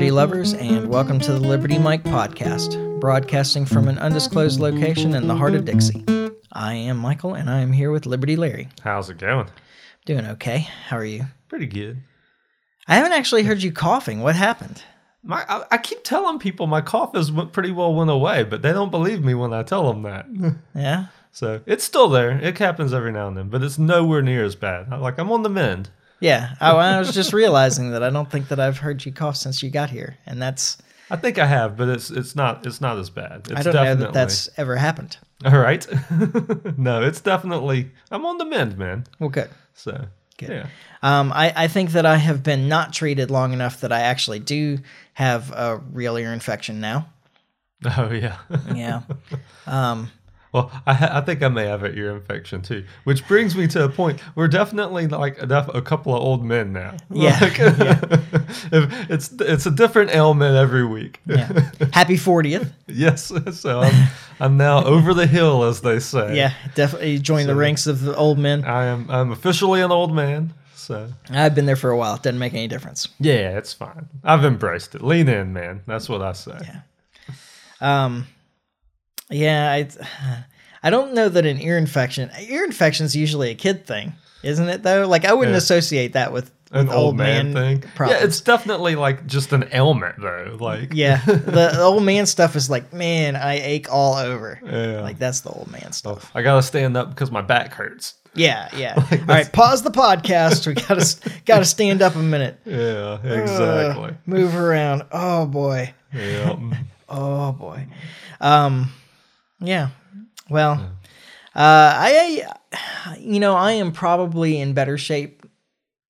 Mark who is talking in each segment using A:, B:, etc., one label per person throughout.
A: liberty lovers, and welcome to the Liberty Mike podcast, broadcasting from an undisclosed location in the heart of Dixie. I am Michael, and I am here with Liberty Larry.
B: How's it going?
A: Doing okay. How are you?
B: Pretty good.
A: I haven't actually heard you coughing. What happened?
B: My, I, I keep telling people my cough has went pretty well went away, but they don't believe me when I tell them that.
A: Yeah?
B: so it's still there. It happens every now and then, but it's nowhere near as bad. Like I'm on the mend.
A: Yeah. Oh, I was just realizing that I don't think that I've heard you cough since you got here, and that's
B: I think I have, but it's it's not it's not as bad. It's
A: I don't know that that's ever happened.
B: all right. no, it's definitely I'm on the mend, man.
A: Well, good.
B: So
A: Good.
B: yeah.
A: Um, I, I think that I have been not treated long enough that I actually do have a real ear infection now.
B: Oh yeah.
A: Yeah. Um,
B: Well, I, I think I may have an ear infection too, which brings me to a point. We're definitely like a, def- a couple of old men now.
A: Yeah,
B: Like, if it's it's a different ailment every week.
A: yeah. Happy 40th.
B: yes, so I'm I'm now over the hill, as they say.
A: Yeah, definitely join the ranks of the old men.
B: I am I'm officially an old man. So
A: I've been there for a while. It doesn't make any difference.
B: yeah, it's fine. I've embraced it. Lean in, man. That's what I say.
A: Yeah. Um, yeah, I, I don't know that an ear infection, ear infection is usually a kid thing, isn't it though? Like I wouldn't
B: Yeah.
A: associate that with,
B: An
A: with
B: old, man, thing.
A: problems.
B: Yeah, it's definitely like just an ailment though. Like
A: Yeah, the, old man stuff is like, man, I ache all over.
B: Yeah.
A: Like that's the old man stuff.
B: I gotta stand up because my back hurts.
A: Yeah, yeah. all right, pause the podcast. We gotta gotta stand up a minute.
B: Yeah, exactly.
A: Uh, move around. Oh boy.
B: yeah.
A: Oh boy. Um, yeah. Well, uh, I, you know, I am probably in better shape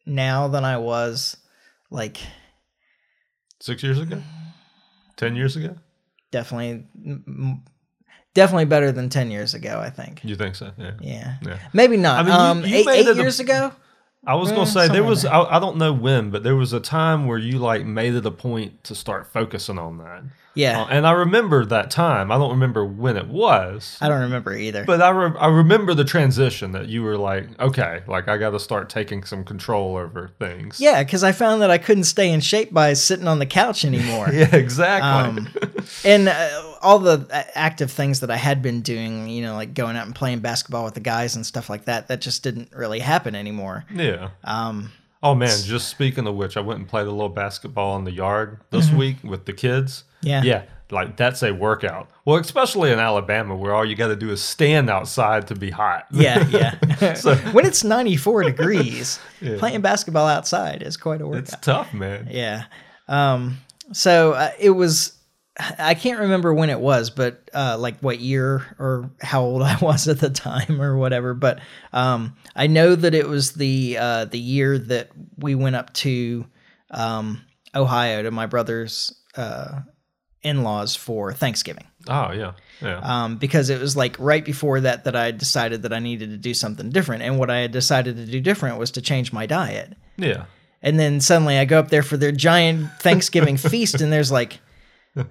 A: now than I was, like,
B: Six years ago? Ten years ago?
A: definitely, definitely better than ten years ago. I think.
B: You think so? Yeah.
A: Yeah.
B: Yeah.
A: Maybe not.
B: I mean,
A: um,
B: you
A: eight, eight
B: a-
A: years ago.
B: I was
A: Eh,
B: gonna say there was, I, I don't know when, but there was a time where you like made it a point to start focusing on that.
A: Yeah.
B: Uh, and I remember that time. I don't remember when it was.
A: I don't remember either.
B: But I, re- I remember the transition that you were like, okay, like I got to start taking some control over things.
A: yeah, because I found that I couldn't stay in shape by sitting on the couch anymore.
B: Yeah, exactly.
A: Um, and uh, all the uh, active things that I had been doing, you know, like going out and playing basketball with the guys and stuff like that, that just didn't really happen anymore.
B: yeah.
A: Um,
B: Oh man, just speaking of which, I went and played a little basketball in the yard this week with the kids.
A: Yeah.
B: Yeah. Like that's a workout. Well, especially in Alabama where all you got to do is stand outside to be hot.
A: yeah, yeah.
B: So-
A: when it's 94 degrees,
B: Yeah.
A: playing basketball outside is quite a workout.
B: It's tough, man.
A: Yeah. Um, so uh, it was, I can't remember when it was, but uh, like what year or how old I was at the time or whatever. But um, I know that it was the uh, the year that we went up to um, Ohio to my brother's uh, in laws for Thanksgiving.
B: Oh yeah. Yeah.
A: Um, because it was like right before that that I decided that I needed to do something different, and what I had decided to do different was to change my diet.
B: yeah.
A: And then suddenly I go up there for their giant Thanksgiving feast, and there's like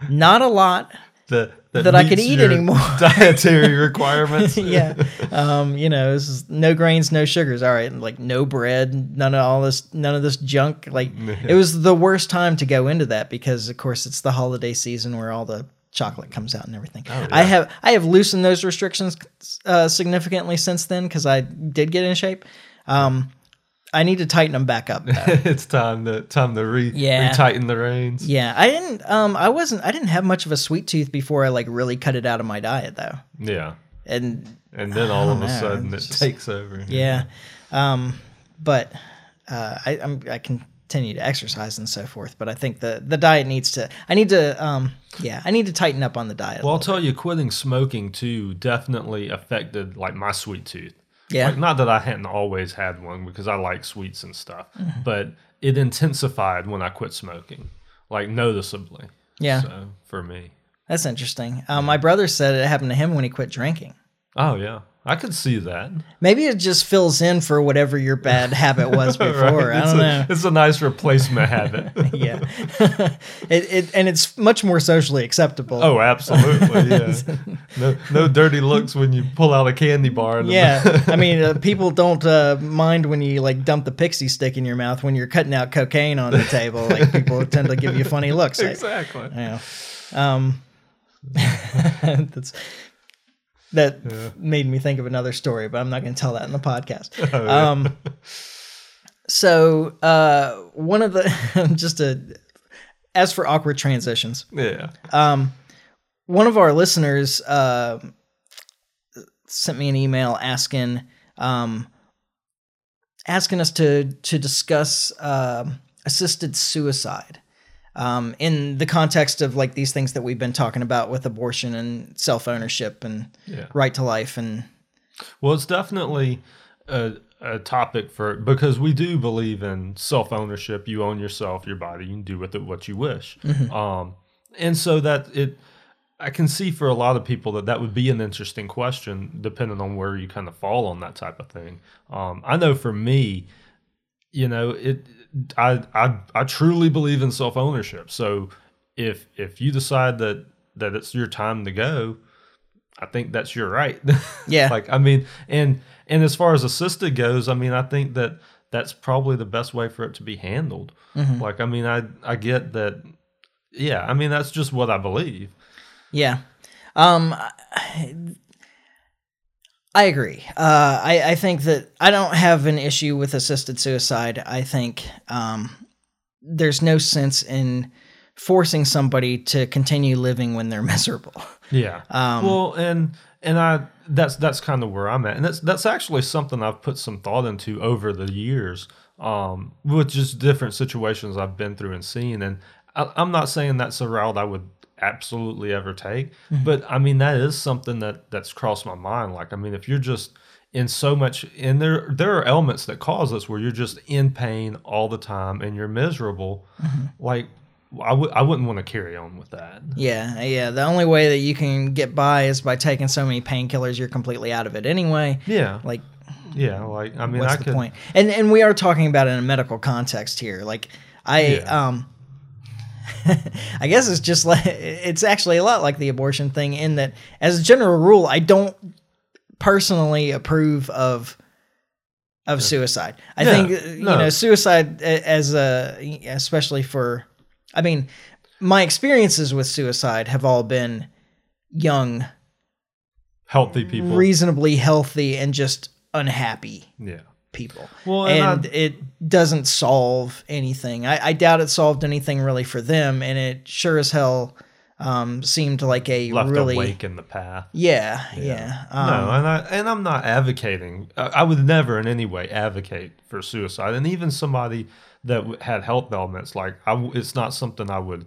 A: not a lot.
B: That
A: That I could eat anymore.
B: dietary requirements.
A: yeah. Um, you know, this is no grains, no sugars. All right. and, Like no bread, none of all this, none of this junk. Like it was the worst time to go into that because of course it's the holiday season where all the chocolate comes out and everything. I have, I have loosened those restrictions uh, significantly since then because I did get in shape. Um, I need to tighten them back up.
B: it's time to time to re
A: Yeah.
B: retighten the reins.
A: Yeah, I didn't. Um, I wasn't. I didn't have much of a sweet tooth before I like really cut it out of my diet though.
B: Yeah.
A: And
B: And then all of a
A: know,
B: sudden it
A: just-
B: takes over.
A: yeah, um, but uh, I, I'm I continue to exercise and so forth. But I think the the diet needs to. I need to. Um, yeah, I need to tighten up on the diet.
B: Well, I'll tell you, quitting smoking too definitely affected like my sweet tooth.
A: Yeah,
B: Like, not that I hadn't always had one because I like sweets and stuff,
A: Mm-hmm.
B: but it intensified when I quit smoking, like noticeably.
A: yeah.
B: So for me,
A: That's interesting. Um, my brother said it happened to him when he quit drinking.
B: oh yeah, I could see that.
A: Maybe it just fills in for whatever your bad habit was before.
B: Right?
A: I
B: It's
A: don't
B: a,
A: know.
B: It's a nice replacement habit.
A: yeah. it, it and it's much more socially acceptable.
B: Oh, absolutely. Yeah. No, no dirty looks when you pull out a candy bar.
A: Yeah, I mean, uh, people don't uh, mind when you like dump the pixie stick in your mouth when you're cutting out cocaine on the table. Like people tend to give you funny looks.
B: Exactly.
A: Yeah. Um, that's that made me think of another story, but I'm not going to tell that in the podcast.
B: Oh, yeah.
A: Um, so uh, one of the just a as for awkward transitions,
B: Yeah.
A: um, one of our listeners uh, sent me an email asking um, asking us to to discuss um assisted suicide um, in the context of like these things that we've been talking about with abortion and self ownership and
B: Yeah.
A: right to life and
B: Well, it's definitely a, a topic for because we do believe in self ownership. You own yourself, your body. You can do with it what you wish. Um, and so that it, I can see for a lot of people that that would be an interesting question, depending on where you kind of fall on that type of thing. Um, I know for me, you know, it. I I I truly believe in self ownership. So if if you decide that that it's your time to go, I think that's your right.
A: Yeah.
B: like I mean, and and as far as assisted goes, I mean, I think that that's probably the best way for it to be handled.
A: Mm-hmm.
B: Like I mean, I I get that. Yeah, I mean that's just what I believe.
A: Yeah. Um I, agree. Uh I, I think that I don't have an issue with assisted suicide. I think um there's no sense in forcing somebody to continue living when they're miserable.
B: Yeah.
A: Um,
B: well, and and I that's that's kind of where I'm at, and that's that's actually something I've put some thought into over the years, um, with just different situations I've been through and seen. And I, I'm not saying that's a route I would absolutely ever take, but I mean that is something that that's crossed my mind. Like, I mean, if you're just in so much, and there there are elements that cause this where you're just in pain all the time and you're miserable, like. I w- I wouldn't want to carry on with that.
A: Yeah, yeah. The only way that you can get by is by taking so many painkillers you're completely out of it anyway.
B: Yeah,
A: Like
B: yeah. Like I mean,
A: what's
B: I
A: the
B: could.
A: point? And and we are talking about in a medical context here. Like I
B: Yeah.
A: um I guess it's just like it's actually a lot like the abortion thing in that as a general rule I don't personally approve of of suicide. I
B: Yeah,
A: think uh, you
B: no.
A: know suicide as a especially for I mean my experiences with suicide have all been young,
B: healthy people.
A: reasonably healthy and just unhappy
B: yeah.
A: People.
B: Well, and
A: and
B: I-
A: it doesn't solve anything. I, I doubt it solved anything really for them, and it sure as hell um, seemed like a
B: Left
A: really
B: awake in the path.
A: yeah yeah. Um,
B: no, and I and I'm not advocating. I I would never in any way advocate for suicide, and even somebody that had health ailments, like I it's not something I would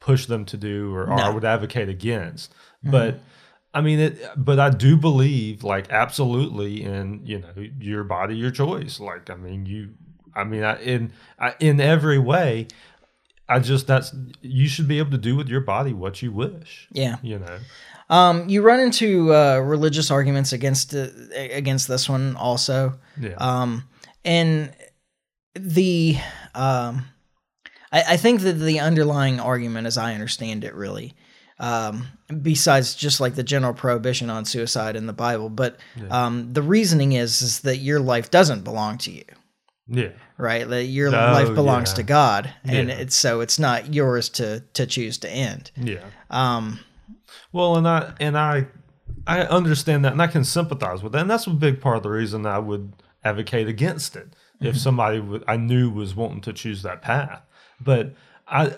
B: push them to do or, or I would advocate against.
A: Mm-hmm.
B: But I mean, it. But I do believe, like, absolutely in you know your body, your choice. Like, I mean, you. I mean, I, in I, in every way, I just that's you should be able to do with your body what you wish.
A: yeah.
B: You know.
A: Um, you run into uh, religious arguments against uh, against this one also.
B: Yeah.
A: Um, and the um, I, I think that the underlying argument, as I understand it, really, um, besides just like the general prohibition on suicide in the Bible, but um, the reasoning is is that your life doesn't belong to you,
B: yeah.
A: right? That your
B: Oh,
A: life belongs
B: yeah.
A: to God, and
B: Yeah.
A: it's so it's not yours to to choose to end.
B: Yeah.
A: Um,
B: Well, and I and I I understand that, and I can sympathize with that, and that's a big part of the reason I would advocate against it if somebody would, I knew was wanting to choose that path. But I,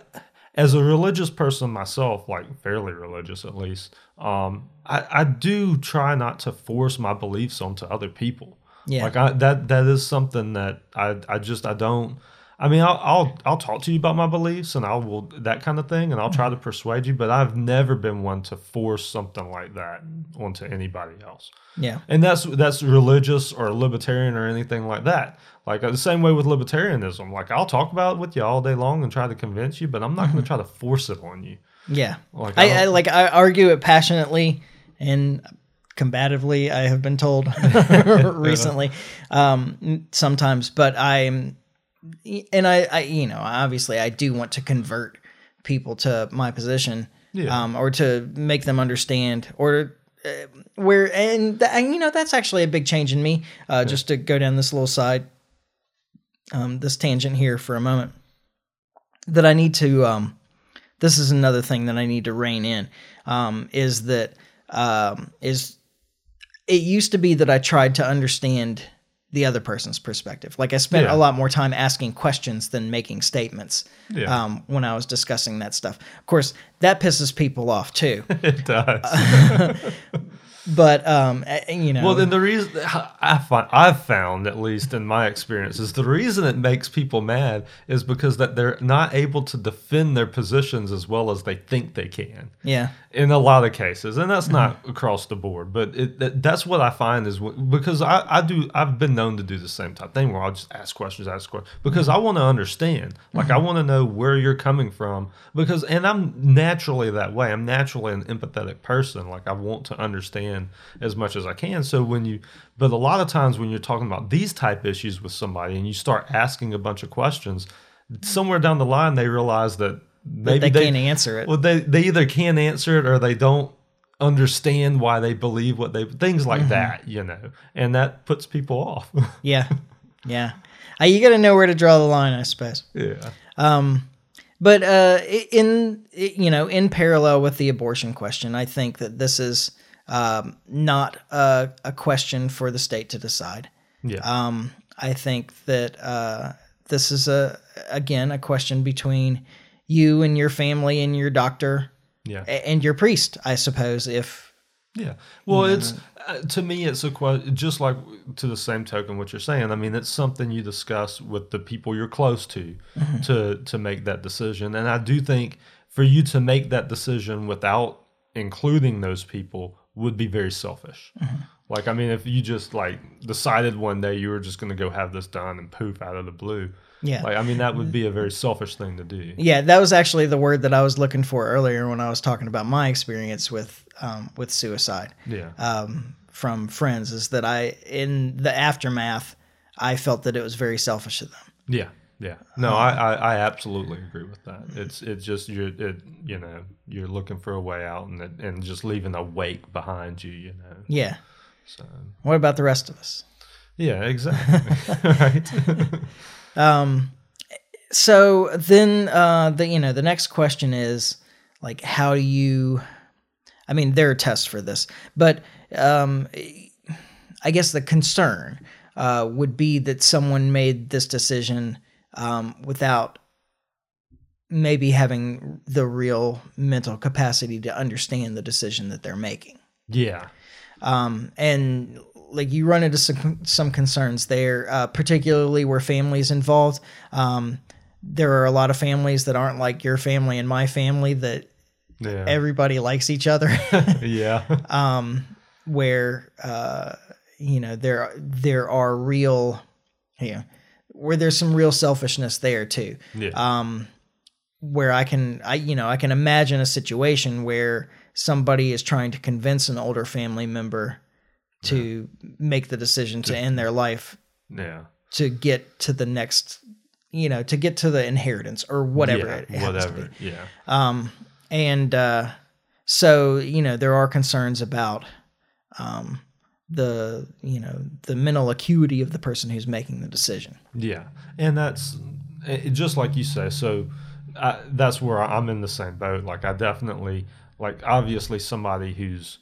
B: as a religious person myself, like fairly religious at least, um, I, I do try not to force my beliefs onto other people.
A: Yeah.
B: Like I, that that is something that I I just I don't. I mean, I'll, I'll I'll talk to you about my beliefs and I will that kind of thing, and I'll try to persuade you. But I've never been one to force something like that onto anybody else.
A: yeah,
B: And that's that's religious or libertarian or anything like that. Like uh, the same way with libertarianism. Like I'll talk about it with you all day long and try to convince you, but I'm not going to try to force it on you.
A: yeah.
B: Like
A: I,
B: I
A: I like I argue it passionately and combatively. I have been told recently, um, sometimes, but I'm, and I, I, you know, obviously, I do want to convert people to my position,
B: Yeah.
A: um, or to make them understand, or uh, where, and, th- and you know, that's actually a big change in me. Uh, Just to go down this little side, um, this tangent here for a moment, that I need to, um, this is another thing that I need to rein in, um, is that, um, is it used to be that I tried to understand the other person's perspective. Like I spent
B: Yeah.
A: a lot more time asking questions than making statements
B: Yeah.
A: um, when I was discussing that stuff. Of course, that pisses people off too.
B: it does.
A: but um, you know,
B: Well, then the reason I find I've found, at least in my experience, is the reason it makes people mad is because that they're not able to defend their positions as well as they think they can.
A: yeah,
B: In a lot of cases, and that's
A: Mm-hmm.
B: not across the board, but it, that, that's what I find is because I, I do I've been known to do the same type thing where I'll just ask questions, ask questions because I want to understand, like
A: Mm-hmm.
B: I want to know where you're coming from because, and I'm naturally that way. I'm naturally an empathetic person. Like I want to understand as much as I can. So when you, but a lot of times when you're talking about these type issues with somebody and you start asking a bunch of questions, somewhere down the line they realize that maybe
A: they, can't answer it.
B: well, they they either can't answer it or they don't understand why they believe what they things like
A: Mm-hmm.
B: that, you know, and that puts people off.
A: yeah, yeah. Uh, you got to know where to draw the line, I suppose.
B: yeah,
A: Um, but uh, in you know, in parallel with the abortion question, I think that this is um, not a, a question for the state to decide.
B: yeah,
A: Um, I think that uh, this is a again a question between you and your family and your doctor
B: yeah,
A: and your priest, I suppose. If
B: yeah. Well, it's uh, to me, it's a question. Just like to the same token, what you're saying. I mean, it's something you discuss with the people you're close to to to make that decision. And I do think for you to make that decision without including those people would be very selfish. Like, I mean, if you just like decided one day you were just going to go have this done and poof out of the blue,
A: yeah,
B: like, I mean, that would be a very selfish thing to do.
A: yeah, that was actually the word that I was looking for earlier when I was talking about my experience with um, with suicide.
B: Yeah.
A: um, from friends is that I, in the aftermath, I felt that it was very selfish of them.
B: Yeah. Yeah. No, I, I, I absolutely agree with that. It's it's just you're it, you know you're looking for a way out and it- and just leaving a wake behind you. You know.
A: Yeah.
B: So
A: What about the rest of us?
B: yeah, exactly. right.
A: Um, so then, uh, the you know the next question is like, how do you? I mean, there are tests for this, but um, I guess the concern uh, would be that someone made this decision um, without maybe having the real mental capacity to understand the decision that they're making.
B: yeah.
A: um, and like you run into some some concerns there, uh, particularly where families involved. Um, there are a lot of families that aren't like your family and my family that
B: Yeah.
A: everybody likes each other.
B: yeah.
A: um, where uh, you know there there are real, you know, where there's some real selfishness there too
B: yeah.
A: um, where I can I you know I can imagine a situation where somebody is trying to convince an older family member to make the decision to end their life
B: yeah.
A: to get to the next you know to get to the inheritance or whatever
B: Yeah,
A: it to
B: whatever. Yeah.
A: Um, and uh, so you know there are concerns about um, the you know the mental acuity of the person who's making the decision.
B: Yeah, and that's it, just like you say. So I, that's where I'm in the same boat. Like I definitely like obviously somebody who's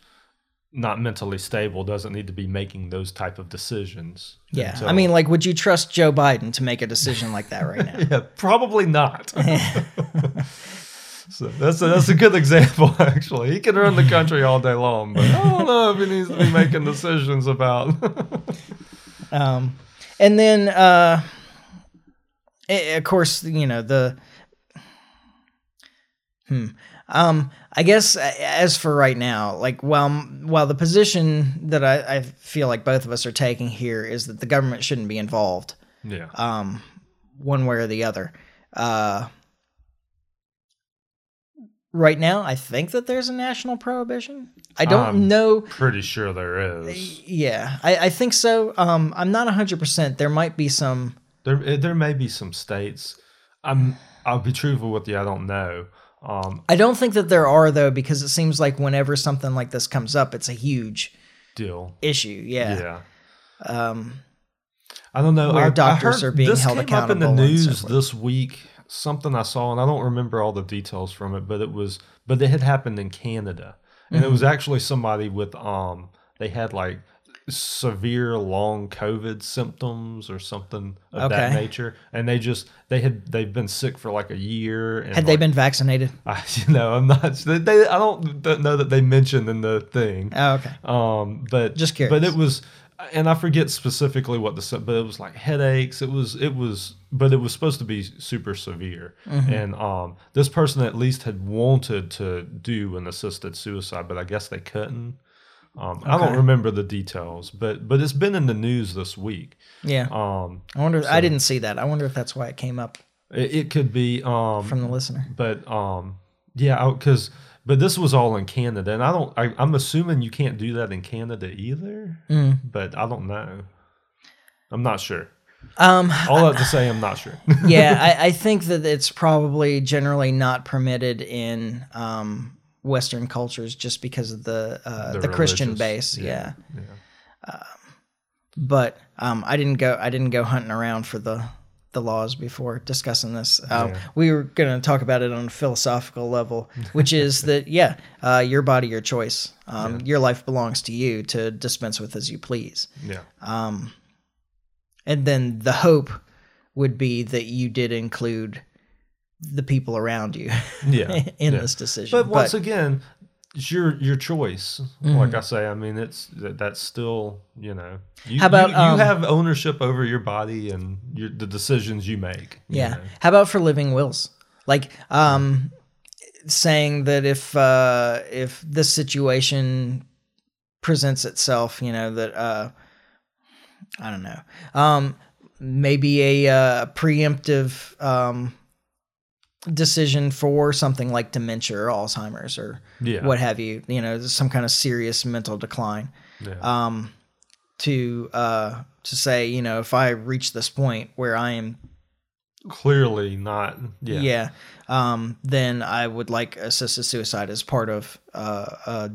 B: not mentally stable doesn't need to be making those type of decisions.
A: Yeah,
B: until-
A: I mean, like, would you trust Joe Biden to make a decision like that right now?
B: yeah, probably not. so that's a, that's a good example. Actually, he can run the country all day long, but I don't know if he needs to be making decisions about.
A: Um, and then, uh, eh, of course, you know the. Hmm. Um, I guess as for right now, like while while the position that I, I feel like both of us are taking here is that the government shouldn't be involved,
B: yeah,
A: um, one way or the other. Uh, right now, I think that there's a national prohibition. I don't
B: Um,
A: know.
B: Pretty sure there is.
A: Yeah, I, I think so. Um, I'm not 100%. There might be some.
B: There, eh, there may be some states. I'm. I'll be truthful with you. I don't know. Um,
A: I don't think that there are, though, because it seems like whenever something like this comes up, it's a huge
B: deal.
A: issue. Yeah.
B: Yeah.
A: Um,
B: I don't know.
A: Where
B: I, I
A: doctors
B: heard
A: are being
B: this
A: held
B: came up in the
A: accountable
B: news this week. Something I saw, and I don't remember all the details from it, but it was, but it had happened in Canada, and it was
A: Mm-hmm.
B: actually somebody with, um, they had like severe long COVID symptoms or something of that nature, and they just they had they've been sick for like a year. And
A: had they been vaccinated?
B: I, you know, I'm not. They, I don't know that they mentioned in the thing.
A: Oh, okay.
B: Um, but
A: Just curious.
B: But it was, and I forget specifically what the, but it was like headaches. It was, it was, but it was supposed to be super severe.
A: Mm-hmm.
B: And um, this person at least had wanted to do an assisted suicide, but I guess they couldn't. Um, I don't remember the details, but but it's been in the news this week.
A: Yeah.
B: Um,
A: I wonder. I didn't see that. I wonder if that's why it came up
B: it, it could be um,
A: from the listener.
B: but um yeah because but this was all in canada and i don't I, i'm assuming you can't do that in canada either
A: Mm.
B: but i don't know i'm not sure
A: Um,
B: all that to say i'm not sure
A: yeah, I, I think that it's probably generally not permitted in um, Western cultures just because of the uh, the,
B: The
A: Christian base. Yeah,
B: yeah.
A: but um, I didn't go. I didn't go hunting around for the the laws before discussing this. Uh,
B: Yeah.
A: We were going to talk about it on a philosophical level, which is that yeah, uh, your body, your choice. Um, Your life belongs to you to dispense with as you please.
B: yeah
A: Um, and then the hope would be that you did include the people around you
B: yeah
A: in
B: yeah.
A: this decision.
B: but once again it's your your choice like i say i mean it's that, that's still you know you.
A: How about,
B: you, you
A: um,
B: have ownership over your body and your the decisions you make you
A: yeah.
B: know.
A: How about for living wills? Like um, saying that if uh, if this situation presents itself, you know that uh, I don't know, um, maybe a uh, preemptive um, decision for something like dementia or Alzheimer's or
B: yeah
A: what have you, you know, some kind of serious mental decline.
B: yeah.
A: Um, to uh, to say, you know, if I reach this point where I am,
B: clearly not yeah
A: yeah, um, then I would like assisted suicide as part of, uh, uh,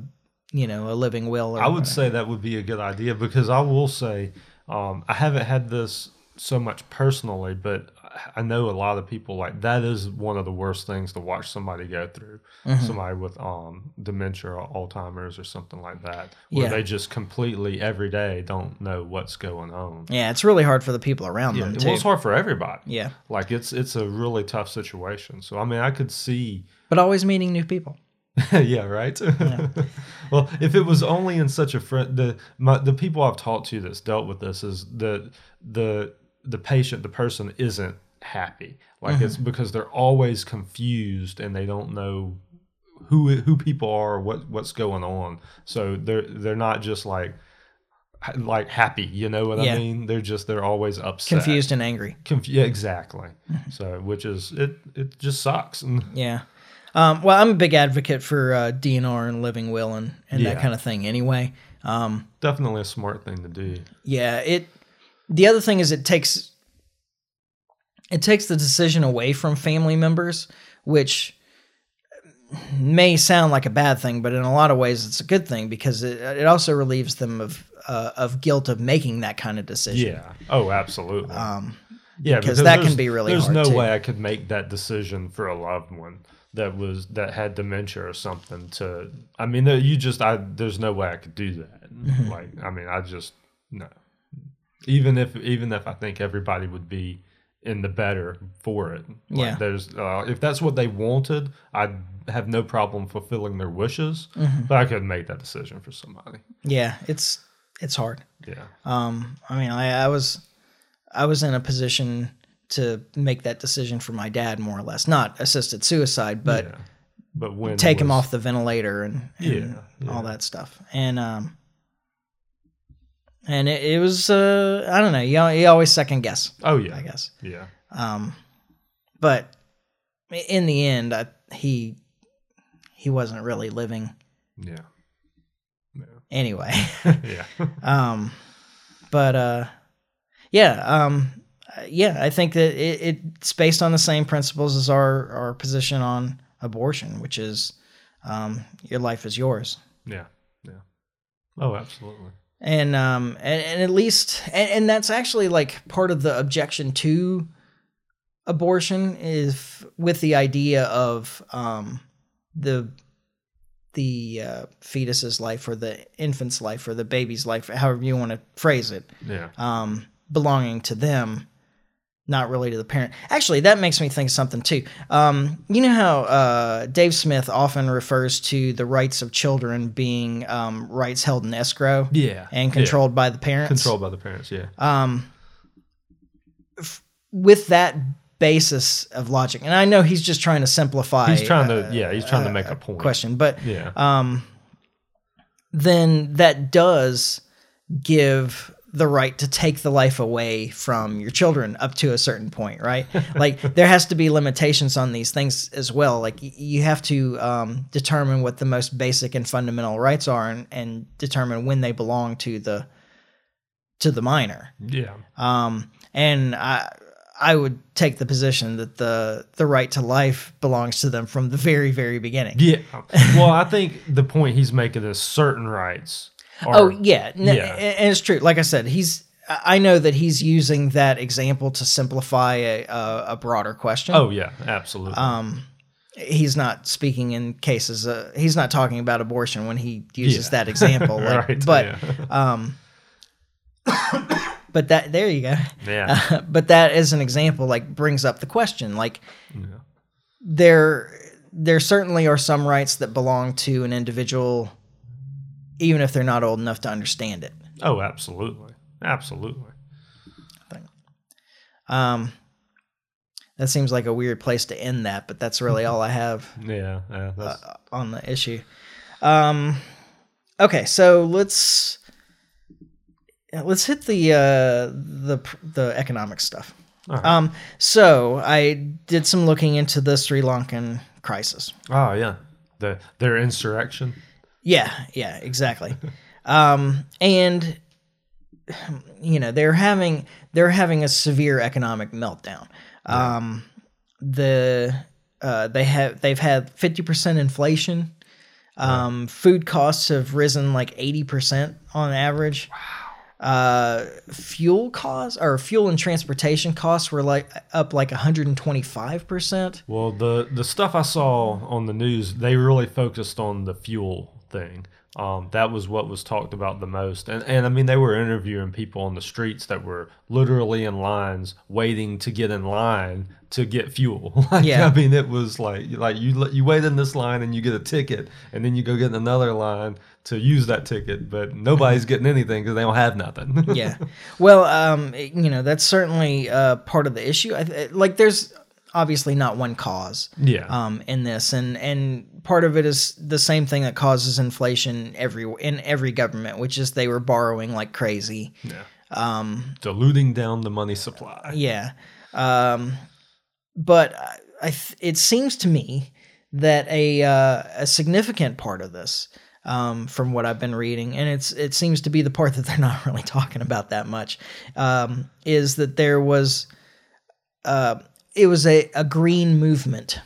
A: you know, a living will. Or
B: I would say that would be a good idea because I will say um, I haven't had this so much personally, but I know a lot of people like that is one of the worst things to watch somebody go through.
A: Mm-hmm.
B: Somebody with um, dementia or Alzheimer's or something like that, where
A: Yeah.
B: they just completely every day don't know what's going on.
A: yeah, it's really hard for the people around
B: Yeah,
A: them
B: well, it's hard for everybody.
A: Yeah,
B: Like it's it's a really tough situation. So I mean, I could see
A: but always meeting new people.
B: yeah, right. well, if it was only in such a friend, the my, the people I've talked to that's dealt with this is the the the patient, the person isn't happy. Like it's because they're always confused and they don't know who who people are, what what's going on. So they're they're not just like like happy. You know what
A: Yeah.
B: I mean? They're just they're always upset,
A: Confused and angry.
B: Conf- yeah, exactly. so which is it it just sucks. And
A: Yeah. Um, well, I'm a big advocate for uh, DNR and living will and, and that kind of thing. Anyway, um,
B: definitely a smart thing to do.
A: yeah. It. The other thing is it takes it takes the decision away from family members, which may sound like a bad thing, but in a lot of ways it's a good thing because it it also relieves them of uh, of guilt of making that kind of decision.
B: Yeah. Oh, absolutely.
A: Um,
B: yeah,
A: because that can be really
B: There's no
A: too.
B: way I could make that decision for a loved one that was that had dementia or something. To I mean, you just I there's no way I could do that.
A: Mm-hmm.
B: Like I mean, I just no. Even if even if I think everybody would be in the better for it. Like,
A: Yeah.
B: There's uh, if that's what they wanted, I'd have no problem fulfilling their wishes.
A: Mm-hmm.
B: But I couldn't make that decision for somebody.
A: yeah, it's it's hard.
B: Yeah.
A: Um, I mean, I, I was, I was in a position to make that decision for my dad, more or less, not assisted suicide, but
B: yeah. But when
A: take him off the ventilator and, and
B: Yeah,
A: all that stuff. And um, and it, it was, uh, I don't know, you, you always second guess,
B: Oh yeah.
A: I guess.
B: Yeah.
A: Um, but in the end, I, he he wasn't really living
B: Yeah.
A: anyway.
B: Yeah.
A: um, but uh, yeah, um, yeah, I think that it, it's based on the same principles as our our position on abortion, which is um, your life is yours.
B: yeah. Yeah. Oh, absolutely.
A: And um and, and at least and, and that's actually like part of the objection to abortion is with the idea of um the the uh, fetus's life or the infant's life or the baby's life however you want to phrase it
B: Yeah.
A: um belonging to them not really to the parent actually that makes me think of something too um you know how uh dave smith often refers to the rights of children being um rights held in escrow
B: Yeah.
A: and controlled by the parents.
B: Controlled by the parents. Yeah.
A: Um, f- with that basis of logic, and I know he's just trying to simplify.
B: He's trying to.
A: uh,
B: Yeah. He's trying to make a point.
A: question, but
B: Yeah.
A: um, then that does give the right to take the life away from your children up to a certain point, right? like there has to be limitations on these things as well. Like you have to um, determine what the most basic and fundamental rights are, and, and determine when they belong to the to the minor.
B: Yeah.
A: Um, and I I would take the position that the the right to life belongs to them from the very very beginning.
B: Yeah. Well, I think the point he's making is certain rights. Are,
A: Oh yeah,
B: Yeah.
A: and it's true. Like I said, he's. I know that he's using that example to simplify a, a, a broader question.
B: Oh yeah. Absolutely.
A: um, he's not speaking in cases. Uh, he's not talking about abortion when he uses
B: Yeah.
A: that example. Like,
B: Right,
A: But,
B: yeah.
A: um, but that there you go.
B: yeah.
A: but that as an example, like brings up the question. Like
B: yeah.
A: there, there certainly are some rights that belong to an individual, even if they're not old enough to understand it.
B: Oh, absolutely. Absolutely.
A: Um, that seems like a weird place to end that, but that's really all I have
B: Yeah. Yeah. That's,
A: uh, on the issue. Um, okay, so let's let's hit the uh, the the economic stuff.
B: right.
A: Um, so I did some looking into the Sri Lankan crisis.
B: oh yeah. The their insurrection.
A: Yeah, yeah, exactly. um, and you know they're having they're having a severe economic meltdown. Um, the uh, they have they've had fifty percent inflation. Um, Food costs have risen like eighty percent on average. Wow. Uh, fuel costs or fuel and transportation costs were like up like one hundred and twenty five percent.
B: Well, the the stuff I saw on the news, they really focused on the fuel thing. Um, that was what was talked about the most, and and I mean they were interviewing people on the streets that were literally in lines waiting to get in line to get fuel. like,
A: Yeah.
B: I mean it was like like you you wait in this line and you get a ticket, and then you go get in another line to use that ticket, but nobody's getting anything because they don't have nothing.
A: yeah. Well, um, you know, that's certainly uh, part of the issue. I, th- like, there's obviously not one cause
B: yeah,
A: um, in this, and and part of it is the same thing that causes inflation every in every government, which is they were borrowing like crazy.
B: yeah,
A: Um,
B: diluting down the money supply.
A: yeah. Um, but I, I th- it seems to me that a uh, a significant part of this, um, from what I've been reading, and it's it seems to be the part that they're not really talking about that much, um, is that there was, uh, it was a, a green movement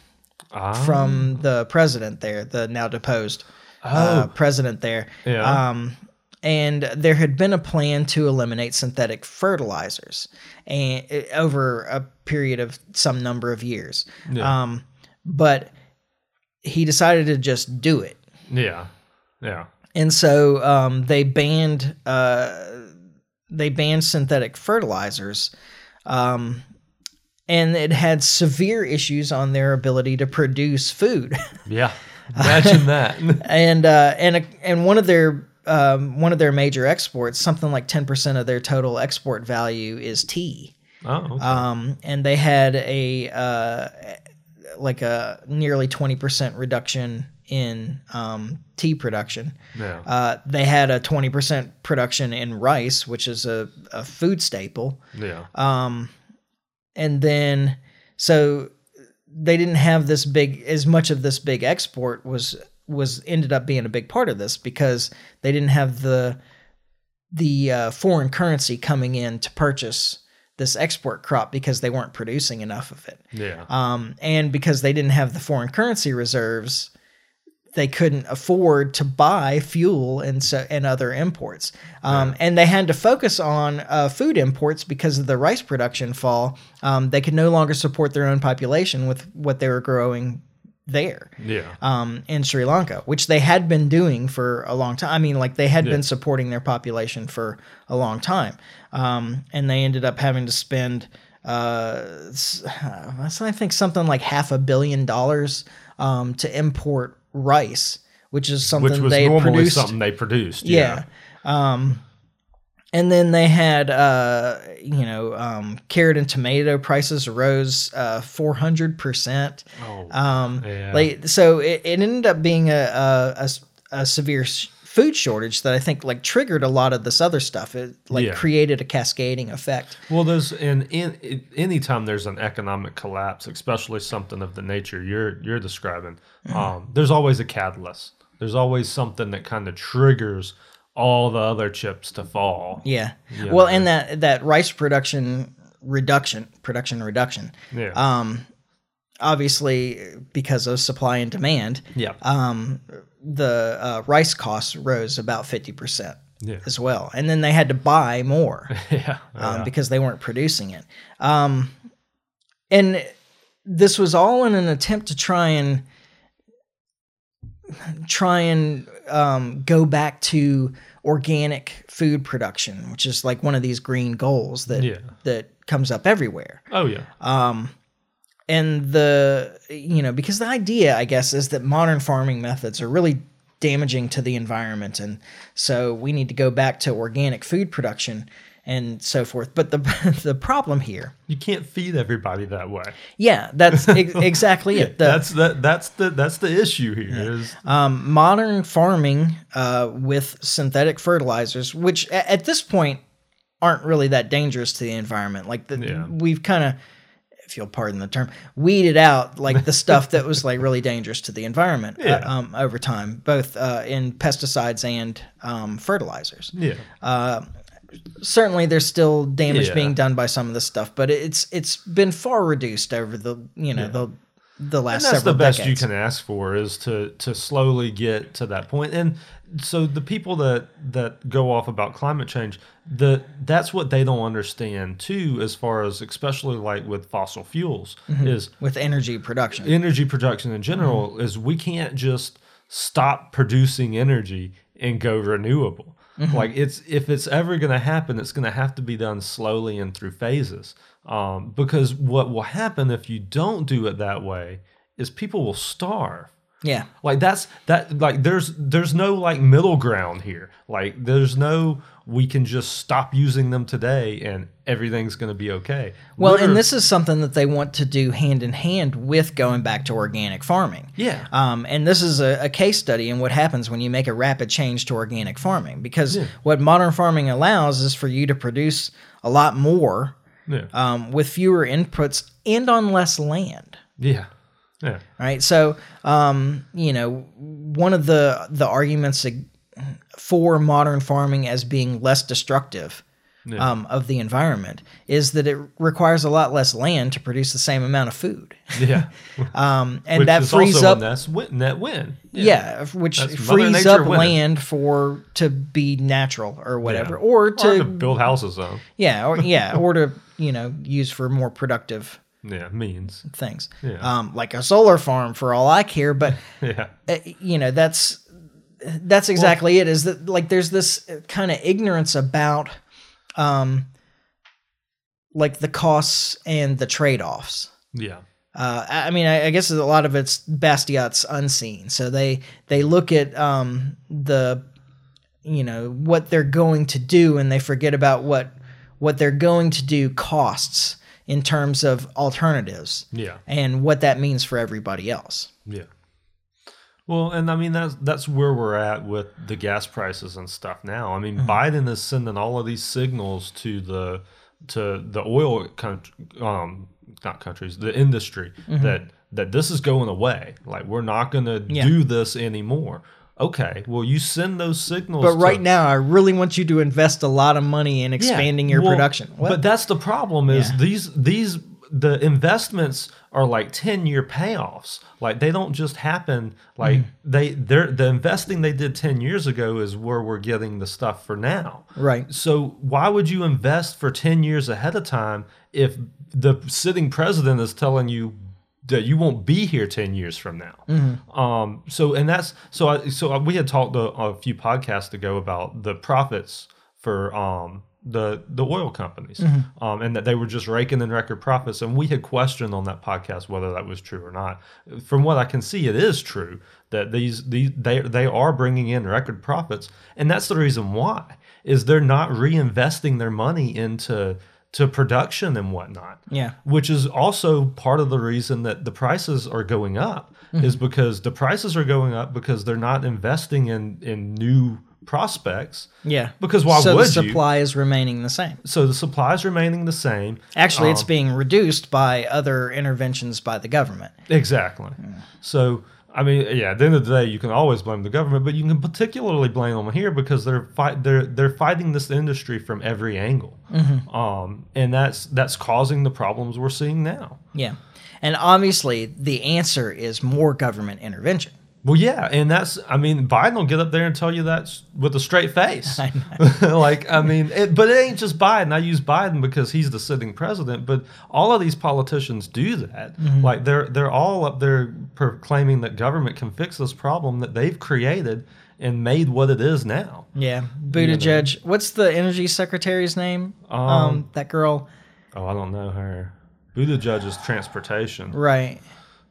B: Ah,
A: from the president there, the now deposed
B: Oh.
A: uh, president there.
B: Yeah.
A: Um, and there had been a plan to eliminate synthetic fertilizers and over a period of some number of years.
B: Yeah.
A: Um, but he decided to just do it.
B: yeah, yeah.
A: And so um, they banned uh, they banned synthetic fertilizers, um, and it had severe issues on their ability to produce food.
B: Yeah. Imagine that.
A: and uh, and a, and one of their um, one of their major exports, something like ten percent of their total export value is tea.
B: Oh, okay.
A: Um, and they had a uh, like a nearly twenty percent reduction in um, tea production.
B: yeah.
A: Uh, they had a twenty percent production in rice, which is a, a food staple.
B: yeah.
A: Um, and then so they didn't have this big as much of this big export was was ended up being a big part of this because they didn't have the the uh, foreign currency coming in to purchase this export crop because they weren't producing enough of it.
B: Yeah.
A: Um, and because they didn't have the foreign currency reserves, they couldn't afford to buy fuel and so and other imports. Um. And they had to focus on uh, food imports because of the rice production fall. Um, they could no longer support their own population with what they were growing there
B: yeah
A: um in Sri Lanka which they had been doing for a long time I mean like they had yeah. been supporting their population for a long time um and they ended up having to spend uh I think something like half a billion dollars um to import rice which is something
B: which was
A: they
B: normally
A: produced
B: something they produced
A: yeah, yeah. um and then they had, uh, you know, um, carrot and tomato prices rose uh, 400%.
B: Oh,
A: um,
B: yeah.
A: like, so it, it ended up being a, a, a, a severe food shortage that I think like triggered a lot of this other stuff. It like
B: Yeah.
A: created a cascading effect.
B: Well, there's in, in anytime there's an economic collapse, especially something of the nature you're you're describing,
A: Mm-hmm.
B: um, there's always a catalyst. There's always something that kind of triggers all the other chips to fall.
A: Yeah.
B: Yeah.
A: Well, and that that rice production reduction, production reduction,
B: Yeah.
A: um, obviously because of supply and demand,
B: yeah.
A: um, the uh, rice costs rose about fifty percent
B: yeah.
A: as well, and then they had to buy more
B: yeah.
A: um,
B: yeah.
A: because they weren't producing it. Um, and this was all in an attempt to try and try and um, go back to organic food production, which is like one of these green goals that
B: Yeah.
A: that comes up everywhere.
B: Oh yeah.
A: Um, and the you know because the idea I guess is that modern farming methods are really damaging to the environment, and so we need to go back to organic food production and so forth. But the the problem here,
B: You can't feed everybody that way.
A: yeah, that's ex- exactly it. The,
B: that's that. That's the that's the issue here. Is
A: um, modern farming uh, with synthetic fertilizers, which a- at this point aren't really that dangerous to the environment. Like the,
B: Yeah.
A: we've kind of, if you'll pardon the term, weeded out like the stuff that was like really dangerous to the environment
B: Yeah.
A: uh, um, over time, both uh, in pesticides and um, fertilizers.
B: yeah.
A: Uh, certainly, there's still damage
B: Yeah.
A: being done by some of this stuff, but it's it's been far reduced over the you know
B: Yeah.
A: the the last
B: and that's
A: several
B: the best
A: decades.
B: you can ask for is to to slowly get to that point and so the people that that go off about climate change the that's what they don't understand too as far as especially like with fossil fuels
A: Mm-hmm.
B: is
A: with energy production.
B: energy production in general
A: Mm-hmm.
B: is we can't just stop producing energy and go renewable
A: Mm-hmm.
B: like it's if it's ever going to happen it's going to have to be done slowly and through phases um, because what will happen if you don't do it that way is people will starve
A: yeah.
B: like that's that like there's there's no like middle ground here like there's no we can just stop using them today and everything's going to be okay
A: Well, and this is something that they want to do hand in hand with going back to organic farming.
B: yeah
A: Um, and this is a, a case study in what happens when you make a rapid change to organic farming. Because
B: Yeah.
A: what modern farming allows is for you to produce a lot more
B: yeah
A: um, with fewer inputs and on less land.
B: yeah yeah
A: Right. So, um, you know, one of the the arguments for modern farming as being less destructive
B: Yeah.
A: um, of the environment is that it requires a lot less land to produce the same amount of food.
B: yeah
A: Um, and
B: Which
A: that frees up,
B: net win, net win.
A: yeah, which
B: That's
A: frees up
B: winning.
A: land for to be natural or whatever,
B: Yeah.
A: or
B: Or
A: to,
B: to build houses on.
A: yeah, or yeah, or to you know use for more productive
B: Yeah, means.
A: things,
B: Yeah.
A: um, like a solar farm for all I care. But
B: Yeah.
A: uh, you know that's that's exactly it. Is that like there's this kind of ignorance about, um, like the costs and the trade offs.
B: Yeah.
A: Uh, I I mean, I, I guess a lot of it's Bastiat's unseen. So they they look at um, the, you know, what they're going to do, and they forget about what what they're going to do costs in terms of alternatives
B: Yeah.
A: and what that means for everybody else.
B: Yeah. Well, and I mean that's that's where we're at with the gas prices and stuff now. I mean, Biden is sending all of these signals to the to the oil country, um, not countries, the industry that that this is going away. Like we're not going to
A: Yeah.
B: do this anymore. Okay, well you send those signals.
A: But right now, I really want you to invest a lot of money in expanding your
B: well,
A: production. What?
B: But that's the problem is
A: Yeah.
B: these these the investments are like 10 year payoffs. Like they don't just happen like
A: Mm.
B: they they're the investing they did 10 years ago is where we're getting the stuff for now.
A: Right.
B: So why would you invest for 10 years ahead of time if the sitting president is telling you that you won't be here 10 years from now.
A: Mm-hmm.
B: Um, so, and that's, so I, so we had talked a, a few podcasts ago about the profits for, um, the, the oil companies,
A: Mm-hmm.
B: um, and that they were just raking in record profits. And we had questioned on that podcast whether that was true or not. From what I can see, it is true that these, these they, they are bringing in record profits. And that's the reason why is they're not reinvesting their money into, to production and whatnot
A: yeah.
B: which is also part of the reason that the prices are going up
A: Mm-hmm.
B: is because the prices are going up because they're not investing in in new prospects
A: Yeah.
B: because why
A: so
B: would
A: the
B: you
A: supply is remaining the same.
B: so the supply is remaining the same
A: Actually, it's
B: Um,
A: being reduced by other interventions by the government.
B: exactly so i mean yeah at the end of the day you can always blame the government but you can particularly blame them here because they're fight they're they're fighting this industry from every angle
A: Mm-hmm.
B: um and that's that's causing the problems we're seeing now
A: Yeah. And obviously, the answer is more government intervention.
B: Well, yeah, and that's I mean Biden will get up there and tell you that with a straight face.
A: I
B: like I mean, it, but it ain't just Biden. I use Biden because he's the sitting president, but all of these politicians do that.
A: Mm-hmm.
B: Like they're they're all up there proclaiming that government can fix this problem that they've created and made what it is now.
A: Yeah. Buttigieg. What's the energy secretary's name?
B: Um,
A: that girl.
B: Oh, I don't know her. Buttigieg is transportation.
A: Right.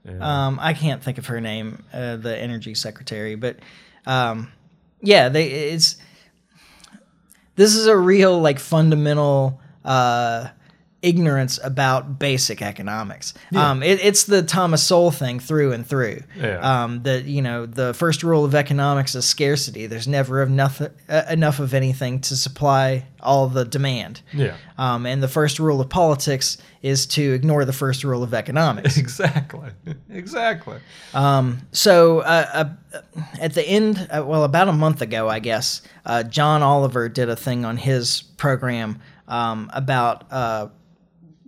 B: Yeah.
A: Um, I can't think of her name, uh, the energy secretary, but um, yeah, they it's this is a real like fundamental uh, ignorance about basic economics. Um, it, it's the Thomas Sowell thing through and through.
B: Yeah.
A: Um, that you know the first rule of economics is scarcity. There's never enough uh, enough of anything to supply all the demand.
B: yeah.
A: Um, and the first rule of politics is to ignore the first rule of economics.
B: Exactly. exactly.
A: Um, so uh, uh, at the end, uh, well, about a month ago, I guess, uh, John Oliver did a thing on his program um, about uh,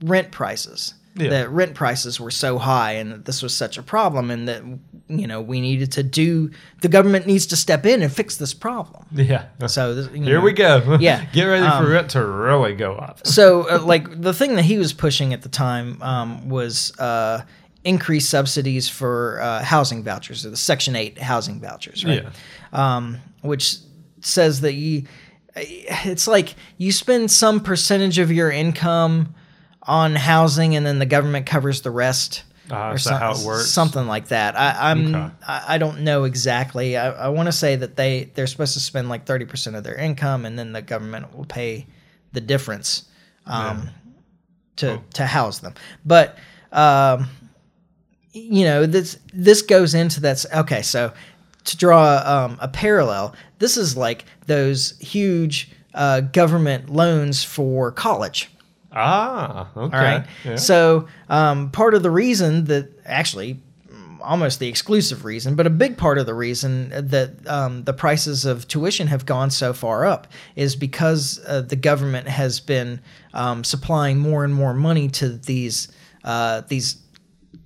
A: rent prices.
B: Yeah.
A: That rent prices were so high, and that this was such a problem, and that you know we needed to do. The government needs to step in and fix this problem.
B: Yeah.
A: So this,
B: Here
A: know,
B: we go.
A: Yeah.
B: Get ready
A: Um,
B: for it to really go up.
A: so uh, like the thing that he was pushing at the time um, was uh, increased subsidies for uh, housing vouchers or the section 8 housing vouchers right
B: Yeah.
A: um, which says that you it's like you spend some percentage of your income on housing and then the government covers the rest
B: Ah,
A: or some-
B: how it works?
A: something like that I, i'm
B: Okay.
A: I, I don't know exactly i, I want to say that they they're supposed to spend like 30% of their income and then the government will pay the difference um, to
B: Oh.
A: to house them but um, you know this this goes into that okay so to draw um, a parallel this is like those huge uh, government loans for college
B: Ah, okay.
A: all right.
B: Yeah.
A: So um, part of the reason that actually almost the exclusive reason, but a big part of the reason that um, the prices of tuition have gone so far up is because uh, the government has been um, supplying more and more money to these uh, these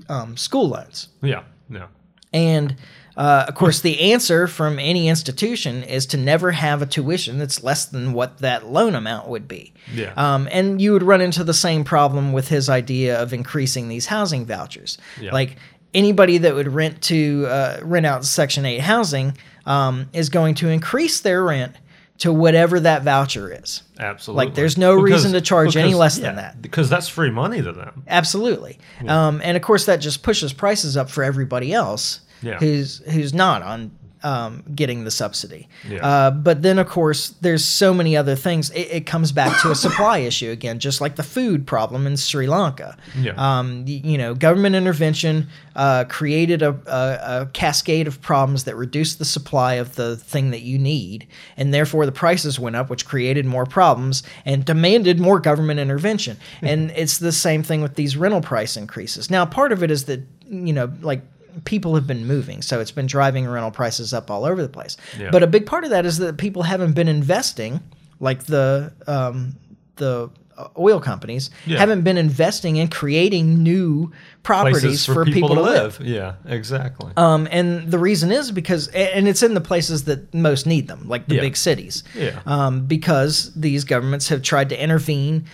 A: um, school loans.
B: yeah, yeah.
A: And uh, of course, the answer from any institution is to never have a tuition that's less than what that loan amount would be.
B: Yeah.
A: Um, and you would run into the same problem with his idea of increasing these housing vouchers.
B: Yeah.
A: Like anybody that would rent to uh, rent out Section Eight housing um, is going to increase their rent to whatever that voucher is.
B: Absolutely.
A: Like, there's no reason to charge any less than that.
B: Because that's free money to them.
A: Absolutely. Um, and of course, that just pushes prices up for everybody else
B: Yeah.
A: who's who's not on um, getting the subsidy.
B: Yeah.
A: Uh, but then, of course, there's so many other things. It, it comes back to a supply issue again, just like the food problem in Sri Lanka.
B: Yeah.
A: Um, you know, government intervention uh, created a, a, a cascade of problems that reduced the supply of the thing that you need, and therefore the prices went up, which created more problems and demanded more government intervention. and it's the same thing with these rental price increases. Now, part of it is that you know, like people have been moving, so it's been driving rental prices up all over the place.
B: Yeah.
A: But a big part of that is that people haven't been investing, like the um, the oil companies
B: Yeah.
A: haven't been investing in creating new properties
B: Places
A: for, people, to live.
B: Yeah, exactly.
A: Um, and the reason is because, and it's in the places that most need them, like the
B: Yeah.
A: big cities.
B: Yeah.
A: Um, because these governments have tried to intervene.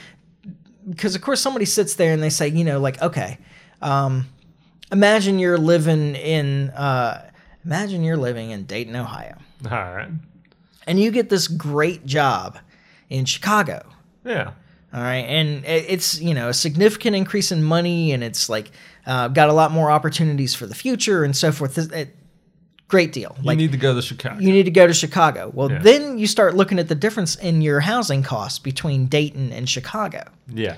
A: Because of course somebody sits there and they say, you know, like, okay, um, imagine you're living in, uh, imagine you're living in Dayton, Ohio,
B: All right.
A: and you get this great job in Chicago.
B: Yeah.
A: All right, and it's you know a significant increase in money, and it's like uh, got a lot more opportunities for the future and so forth. It- it- great deal.
B: You
A: like
B: need to go to Chicago.
A: you need to go to Chicago. Well,
B: Yeah.
A: then you start looking at the difference in your housing costs between Dayton and Chicago.
B: yeah.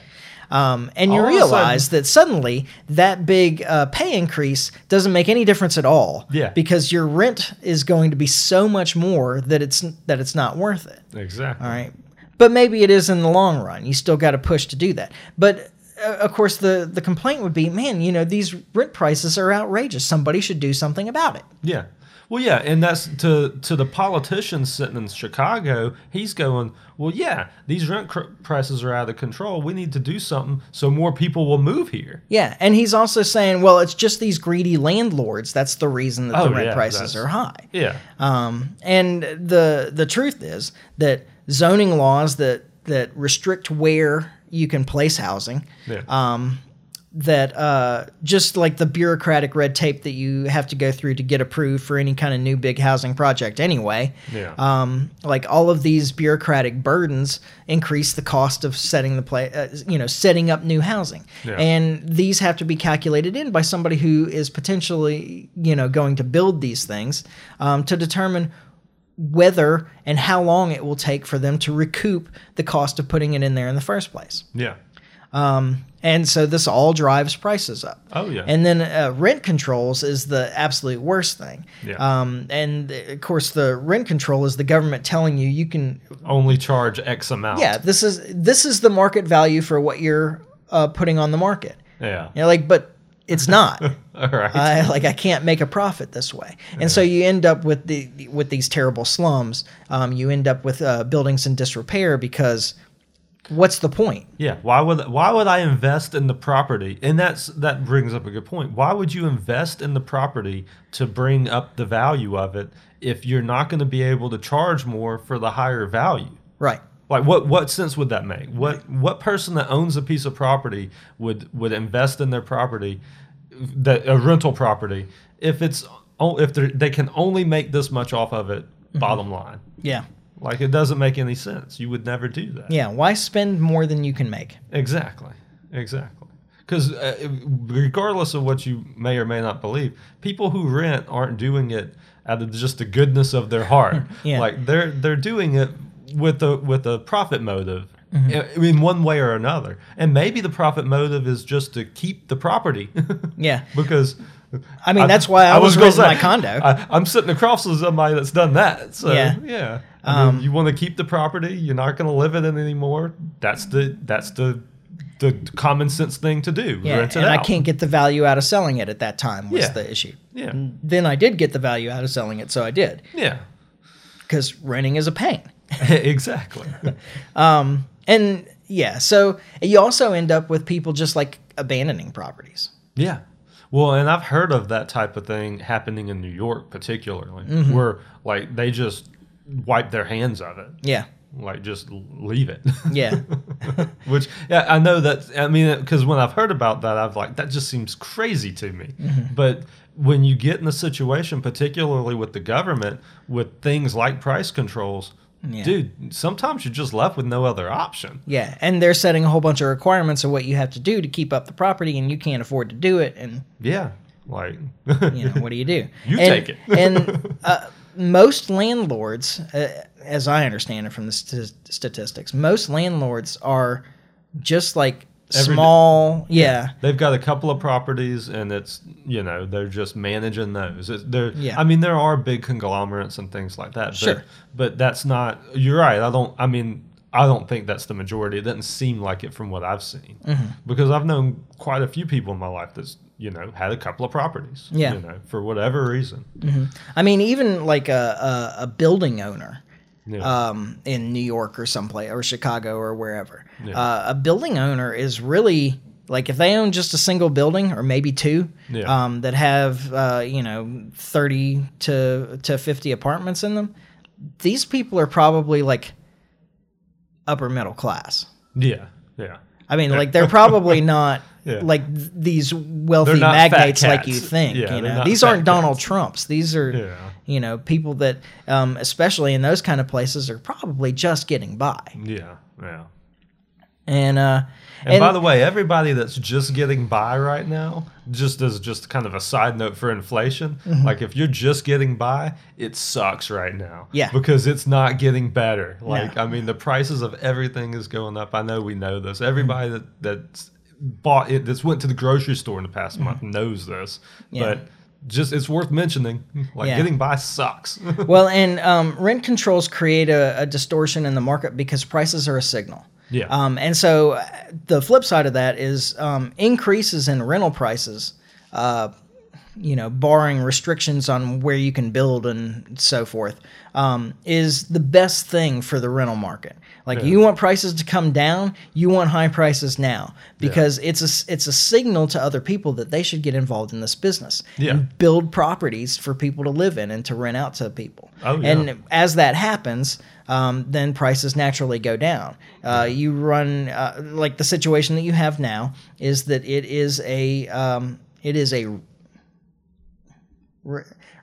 A: Um, and you
B: All
A: realize that suddenly that big uh, pay increase doesn't make any difference at all.
B: Yeah.
A: Because your rent is going to be so much more that it's that it's not worth it.
B: Exactly.
A: All right. But maybe it is in the long run. You still got to push to do that. But uh, of course, the the complaint would be, man, you know, these rent prices are outrageous. Somebody should do something about it.
B: Yeah. Well, yeah, and that's to to the politician sitting in Chicago. He's going, well, yeah, these rent cr- prices are out of control. We need to do something so more people will move here.
A: Yeah, and he's also saying, well, it's just these greedy landlords. That's the reason that
B: Oh,
A: the rent
B: yeah,
A: prices are high.
B: Yeah.
A: Um, and the the truth is that zoning laws that that restrict where you can place housing,
B: Yeah.
A: um, that uh, just like the bureaucratic red tape that you have to go through to get approved for any kind of new big housing project anyway.
B: Yeah.
A: Um, like all of these bureaucratic burdens increase the cost of setting the play, uh, you know, setting up new housing,
B: Yeah.
A: and these have to be calculated in by somebody who is potentially, you know, going to build these things um, to determine whether and how long it will take for them to recoup the cost of putting it in there in the first place.
B: yeah.
A: Um, and so this all drives prices up.
B: Oh, yeah.
A: And then uh, rent controls is the absolute worst thing.
B: Yeah.
A: Um, and of course, the rent control is the government telling you you can.
B: Only charge X amount.
A: Yeah, this is this is the market value for what you're uh, putting on the market.
B: Yeah.
A: You're like, but it's not.
B: All right.
A: I like I can't make a profit this way, and so you end up with the with these terrible slums. Um, you end up with uh, buildings in disrepair because what's the point?
B: Yeah, why would why would I invest in the property? And that's that brings up a good point. Why would you invest in the property to bring up the value of it if you're not going to be able to charge more for the higher value?
A: Right.
B: Like what what sense would that make? What what person that owns a piece of property would would invest in their property that a rental property if it's if they they can only make this much off of it mm-hmm. bottom line.
A: Yeah.
B: Like it doesn't make any sense. You would never do that.
A: Yeah. Why spend more than you can make?
B: Exactly. Exactly. Because uh, regardless of what you may or may not believe, people who rent aren't doing it out of just the goodness of their heart.
A: Yeah.
B: Like they're they're doing it with a with a profit motive.
A: Mm-hmm.
B: I mean, one way or another, and maybe the profit motive is just to keep the property.
A: Yeah.
B: because
A: I mean, that's why I, was,
B: gonna
A: renting my
B: say,
A: condo.
B: I, I'm sitting across from somebody that's done that. So
A: Yeah.
B: yeah, I
A: Um,
B: mean, you want to keep the property. You're not going to live in it anymore. That's the that's the the common sense thing to do.
A: yeah. And I can't get the value out of selling it at that time was
B: Yeah.
A: the issue.
B: Yeah,
A: Then I did get the value out of selling it, so I did
B: yeah,
A: because renting is a pain.
B: exactly.
A: Um, and yeah, so you also end up with people just like abandoning properties.
B: Yeah. Well, and I've heard of that type of thing happening in New York, particularly,
A: Mm-hmm.
B: where like they just wipe their hands of it,
A: Yeah.
B: like just leave it.
A: Yeah.
B: Which yeah, I know that. I mean, because when I've heard about that, I've like that just seems crazy to me.
A: Mm-hmm.
B: But when you get in a situation, particularly with the government, with things like price controls,
A: Yeah.
B: dude, sometimes you're just left with no other option.
A: Yeah, and they're setting a whole bunch of requirements of what you have to do to keep up the property, and you can't afford to do it. And
B: Yeah, like
A: you know, what do you do?
B: You
A: And-
B: take it.
A: and uh, most landlords, uh, as I understand it from the st- statistics, most landlords are just like
B: Every-
A: small. yeah.
B: They've got a couple of properties, and it's you know they're just managing those. It, they're,
A: Yeah.
B: I mean, there are big conglomerates and things like that. But,
A: Sure.
B: but that's not. You're right. I don't. I mean, I don't think that's the majority. It doesn't seem like it from what I've seen,
A: Mm-hmm.
B: because I've known quite a few people in my life that's you know had a couple of properties.
A: Yeah.
B: You know, for whatever reason.
A: I mean, even like a, a, a building owner
B: Yeah.
A: um, in New York or someplace or Chicago or wherever.
B: Yeah.
A: Uh, a building owner is really like if they own just a single building or maybe two
B: Yeah.
A: um, that have uh, you know thirty to to fifty apartments in them. These people are probably like upper middle class.
B: yeah. Yeah.
A: I mean, like they're probably not
B: Yeah.
A: like th- these wealthy
B: They're not fat
A: magnates like you think.
B: Yeah,
A: you know, these aren't Donald
B: cats.
A: Trumps. These are
B: Yeah.
A: you know people that, um, especially in those kind of places, are probably just getting by.
B: Yeah. Yeah.
A: And uh,
B: And, by the way, everybody that's just getting by right now, just as just kind of a side note for inflation,
A: Mm-hmm.
B: like if you're just getting by, it sucks right now.
A: Yeah.
B: Because it's not getting better. Like I mean, the prices of everything is going up. I know we know this. Everybody that that's bought it, that's went to the grocery store in the past month knows this.
A: Mm-hmm. Yeah.
B: But just it's worth mentioning. Like
A: Yeah.
B: getting by sucks.
A: well, and um, rent controls create a, a distortion in the market because prices are a signal.
B: Yeah.
A: Um, and so uh, the flip side of that is um, increases in rental prices. Uh, you know, barring restrictions on where you can build and so forth, um, is the best thing for the rental market. Like you want prices to come down, you want high prices now because it's a it's a signal to other people that they should get involved in this business
B: Yeah.
A: and build properties for people to live in and to rent out to people.
B: Oh, yeah.
A: And as that happens, um, then prices naturally go down. Uh, you run uh, like the situation that you have now is that it is a um, it is a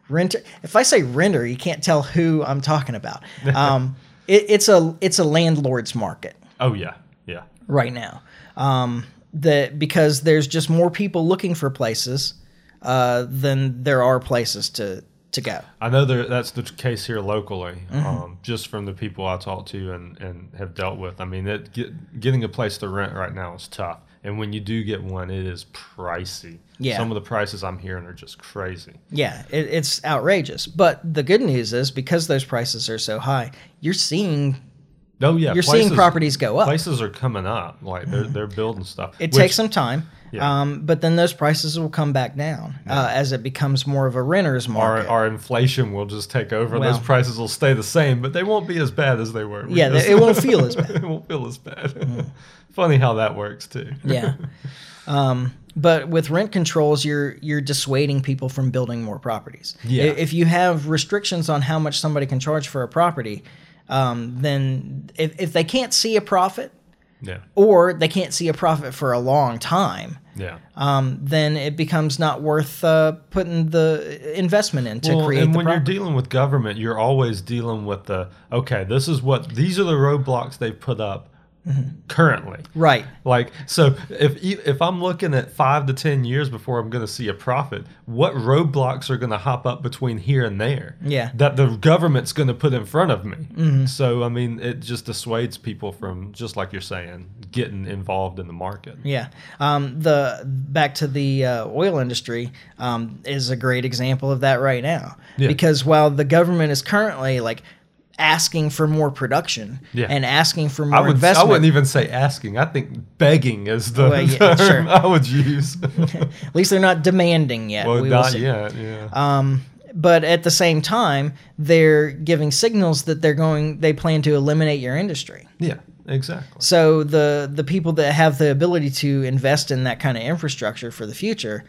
A: renter. If I say renter, you can't tell who I'm talking about. Um, it, it's a it's a landlord's market
B: oh yeah. Yeah.
A: right now. Um, that because there's just more people looking for places uh, than there are places to to go.
B: I know there, that's the case here locally,
A: Mm-hmm.
B: um, just from the people I talk to and, and have dealt with. I mean, it, get, getting a place to rent right now is tough. And when you do get one, it is pricey.
A: Yeah.
B: Some of the prices I'm hearing are just crazy.
A: Yeah, it, it's outrageous. But the good news is because those prices are so high, you're seeing
B: Oh, yeah.
A: you're seeing properties go up.
B: Places are coming up. Like, they're, they're building stuff.
A: It
B: which-
A: takes some time,
B: Yeah.
A: um, but then those prices will come back down uh, as it becomes more of a renter's market.
B: our inflation will just take over.
A: Well-
B: Those prices will stay the same, but they won't be as bad as they were.
A: Yeah, they- it won't feel as bad. Mm.
B: it won't feel as bad. Funny how that works, too.
A: yeah. Um, but with rent controls, you're you're dissuading people from building more properties.
B: Yeah.
A: If you have restrictions on how much somebody can charge for a property, um, then if, if they can't see a profit
B: Yeah.
A: or they can't see a profit for a long time,
B: Yeah.
A: um, then it becomes not worth uh, putting the investment in to
B: Well,
A: create
B: and
A: the
B: when
A: property.
B: you're dealing with government, you're always dealing with the okay. This is what these are the roadblocks they've put up currently.
A: right.
B: Like so, if if I'm looking at five to ten years before I'm going to see a profit, what roadblocks are going to hop up between here and there?
A: Yeah.
B: that the government's going to put in front of me. So I mean, it just dissuades people from just like you're saying, getting involved in the market.
A: Yeah. Um, the back to the uh, oil industry um, is a great example of that right now.
B: Yeah.
A: Because while the government is currently like asking for more production
B: Yeah.
A: and asking for more
B: I would. I wouldn't even say asking. I think begging is the
A: Well, yeah,
B: term
A: sure.
B: I would use.
A: at least they're not demanding yet.
B: well,
A: we
B: not yet. Yeah.
A: Um, but at the same time, they're giving signals that they're going. They plan to eliminate your industry.
B: yeah. Exactly.
A: So the the people that have the ability to invest in that kind of infrastructure for the future,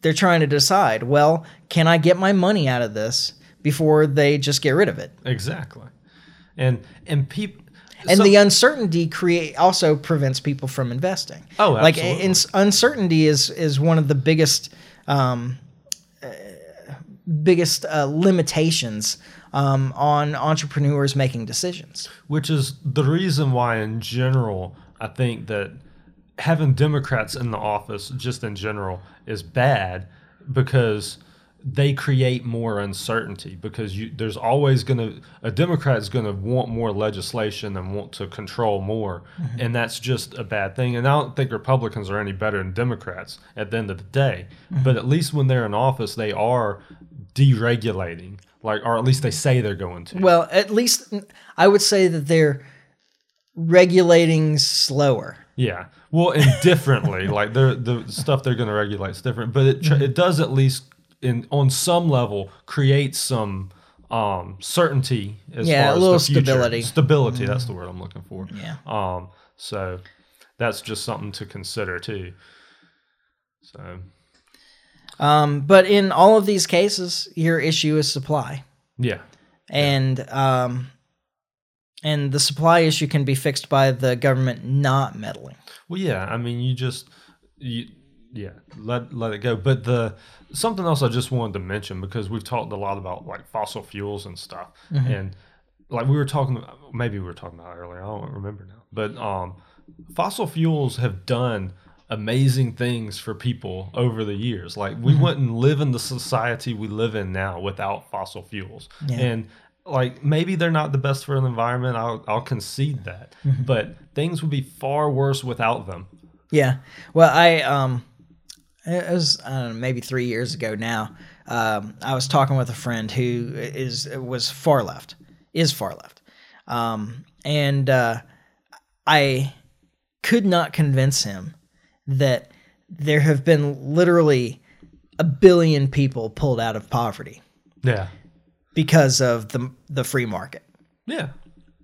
A: they're trying to decide, well, can I get my money out of this before they just get rid of it?
B: Exactly. And and people.
A: And the uncertainty create also prevents people from investing.
B: Oh,
A: like in, uncertainty is is one of the biggest um, uh, biggest uh, limitations um, on entrepreneurs making decisions.
B: which is the reason why, in general, I think that having Democrats in the office, just in general, is bad because they create more uncertainty because you there's always going to a democrat is going to want more legislation and want to control more
A: Mm-hmm.
B: and that's just a bad thing and i don't think republicans are any better than democrats at the end of the day
A: Mm-hmm.
B: but at least when they're in office they are deregulating like or at least they say they're going to
A: Well, at least I would say that they're regulating slower.
B: Yeah. Well, and differently, like they're, the stuff they're going to regulate is different, but it tr-
A: Mm-hmm.
B: it does at least in on some level create some um certainty as
A: Yeah,
B: far
A: a little stability.
B: Stability, that's the word I'm looking for.
A: Yeah.
B: Um. So that's just something to consider too. So
A: Um, but in all of these cases, your issue is supply,
B: yeah,
A: and um, and the supply issue can be fixed by the government not meddling.
B: Well, yeah. I mean, you just you yeah let let it go. But the something else I just wanted to mention because we've talked a lot about like fossil fuels and stuff, and like we were talking, maybe we were talking about earlier. I don't remember now. But um, fossil fuels have done amazing things for people over the years. Like we wouldn't live in the society we live in now without fossil fuels,
A: Yeah.
B: and like maybe they're not the best for the environment. I'll I'll concede that, but things would be far worse without them.
A: Yeah. Well, I um, it was know, maybe three years ago now. Um, I was talking with a friend who is was far left, is far left, um, and uh, I could not convince him that there have been literally a billion people pulled out of poverty
B: Yeah.
A: because of the the free market
B: Yeah.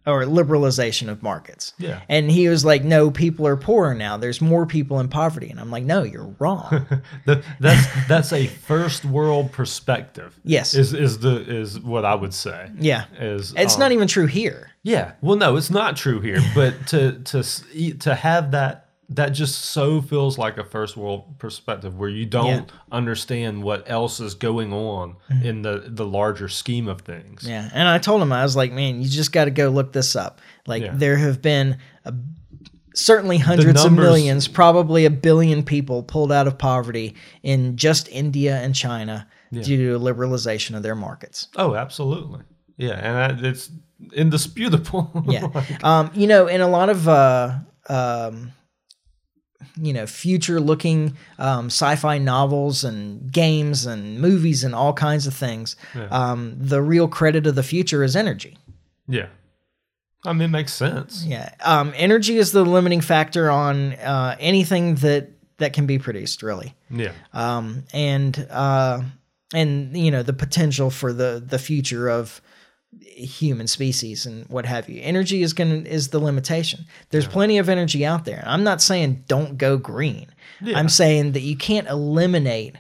A: Or liberalization of markets.
B: Yeah.
A: And he was like, "No, people are poorer now. There's more people in poverty." And I'm like, "No, you're wrong."
B: That's that's a first world perspective.
A: Yes.
B: Is is the is what I would say.
A: yeah.
B: Is
A: It's
B: um,
A: not even true here.
B: Yeah. Well, no, it's not true here. But to to to have that that just so feels like a first world perspective where you don't
A: Yeah. Mm-hmm.
B: understand what else is going on in the the larger scheme of things.
A: Yeah. And I told him I was like, "Man, you just got to go look this up. Like
B: Yeah.
A: there have been a, certainly hundreds of millions, probably a billion people pulled out of poverty in just India and China due to liberalization of their markets."
B: Oh, absolutely. Yeah, and that, it's indisputable.
A: yeah um you know in a lot of uh um you know future looking um sci-fi novels and games and movies and all kinds of things um the real credit of the future is energy
B: yeah. I mean, it makes sense.
A: yeah um energy is the limiting factor on uh anything that that can be produced really
B: Yeah.
A: um, and uh, and you know the potential for the the future of human species and what have you. Energy is gonna is the limitation. There's plenty of energy out there. I'm not saying don't go green.
B: Yeah.
A: I'm saying that you can't eliminate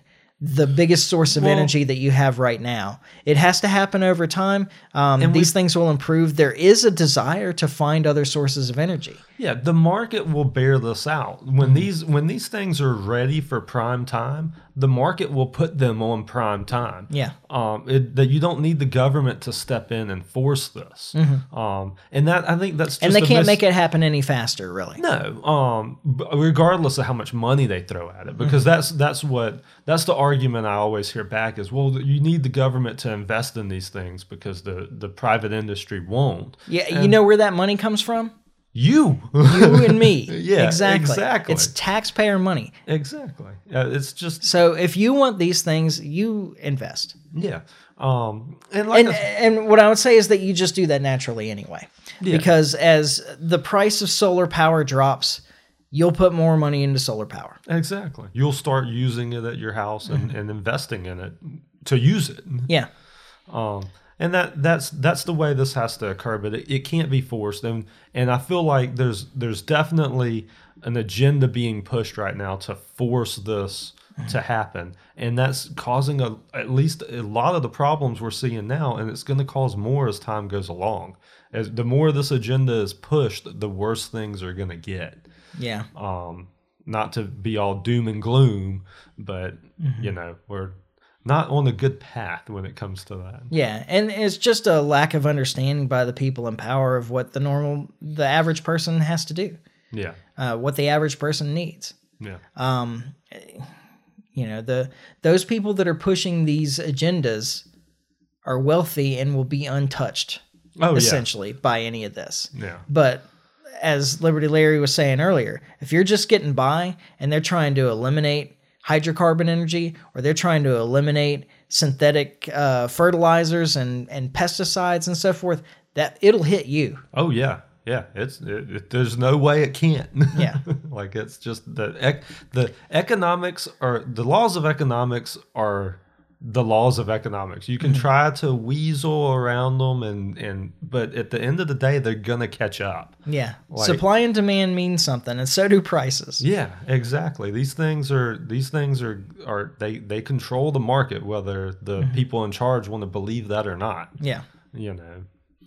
A: the biggest source of
B: Well-
A: energy that you have right now. It has to happen over time. Um, these things will improve. There is a desire to find other sources of energy.
B: Yeah, the market will bear this out. When these when these things are ready for prime time, the market will put them on prime time.
A: Yeah.
B: Um, it, that you don't need the government to step in and force this. Um, and that I think that's just
A: Mm-hmm. And they can't
B: mis-
A: make it happen any faster, really.
B: No, um, regardless of how much money they throw at it, because
A: Mm-hmm.
B: that's that's what that's the argument I always hear back is, well, you need the government to invest in these things because the the private industry won't.
A: Yeah, you know where that money comes from?
B: You,
A: you and me.
B: Yeah,
A: exactly.
B: exactly.
A: It's taxpayer money.
B: exactly. Uh, it's just
A: So if you want these things, you invest.
B: yeah. Um, and like
A: And and what I would say is that you just do that naturally anyway.
B: Yeah.
A: Because as the price of solar power drops, you'll put more money into solar power.
B: exactly, you'll start using it at your house and,
A: Mm-hmm.
B: and investing in it to use it.
A: Yeah.
B: Um, and that that's that's the way this has to occur, but it, it can't be forced. And and I feel like there's there's definitely an agenda being pushed right now to force this to happen, and that's causing a at least a lot of the problems we're seeing now, and it's going to cause more as time goes along. As the more this agenda is pushed, the worse things are going to get.
A: Yeah.
B: Um, not to be all doom and gloom, but
A: Mm-hmm.
B: you know we're not on a good path when it comes to that.
A: Yeah, and it's just a lack of understanding by the people in power of what the normal, the average person has to do,
B: Yeah.
A: uh, what the average person needs.
B: Yeah.
A: Um, You know, the those people that are pushing these agendas are wealthy and will be untouched
B: Oh
A: essentially by any of this.
B: yeah, yeah.
A: But as Liberty Larry was saying earlier, if you're just getting by and they're trying to eliminate hydrocarbon energy or they're trying to eliminate synthetic uh, fertilizers and, and pesticides and so forth, that it'll hit you.
B: Oh yeah, yeah. It's it, it- there's no way it can't.
A: Yeah.
B: like it's just the ec- the economics are the laws of economics are the laws of economics. You can
A: Mm-hmm.
B: try to weasel around them and and but at the end of the day they're gonna catch up.
A: Yeah.
B: Like-
A: Supply and demand mean something, and so do prices.
B: Yeah, exactly. These things are these things are are they they control the market whether the
A: Mm-hmm.
B: people in charge want to believe that or not.
A: Yeah.
B: You know.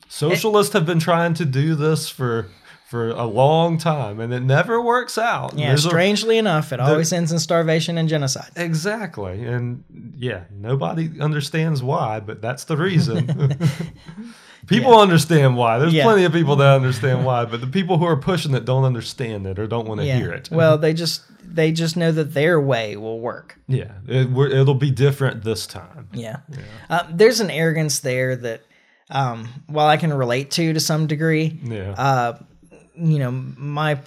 B: Socialists have been trying to do this for for a long time and it never works out.
A: Yeah.
B: There's a-
A: strangely enough, it always ends in starvation and genocide.
B: exactly. And yeah, nobody understands why, but that's the reason. people understand why. There's
A: Yeah.
B: plenty of people that understand why, but the people who are pushing it don't understand it or don't want to
A: Yeah.
B: hear it.
A: Well, they just they just know that their way will work.
B: Yeah, it, we're, it'll be different this time.
A: Yeah. Uh, there's an arrogance there that, um, while I can relate to to some degree,
B: Yeah,
A: uh, you know, my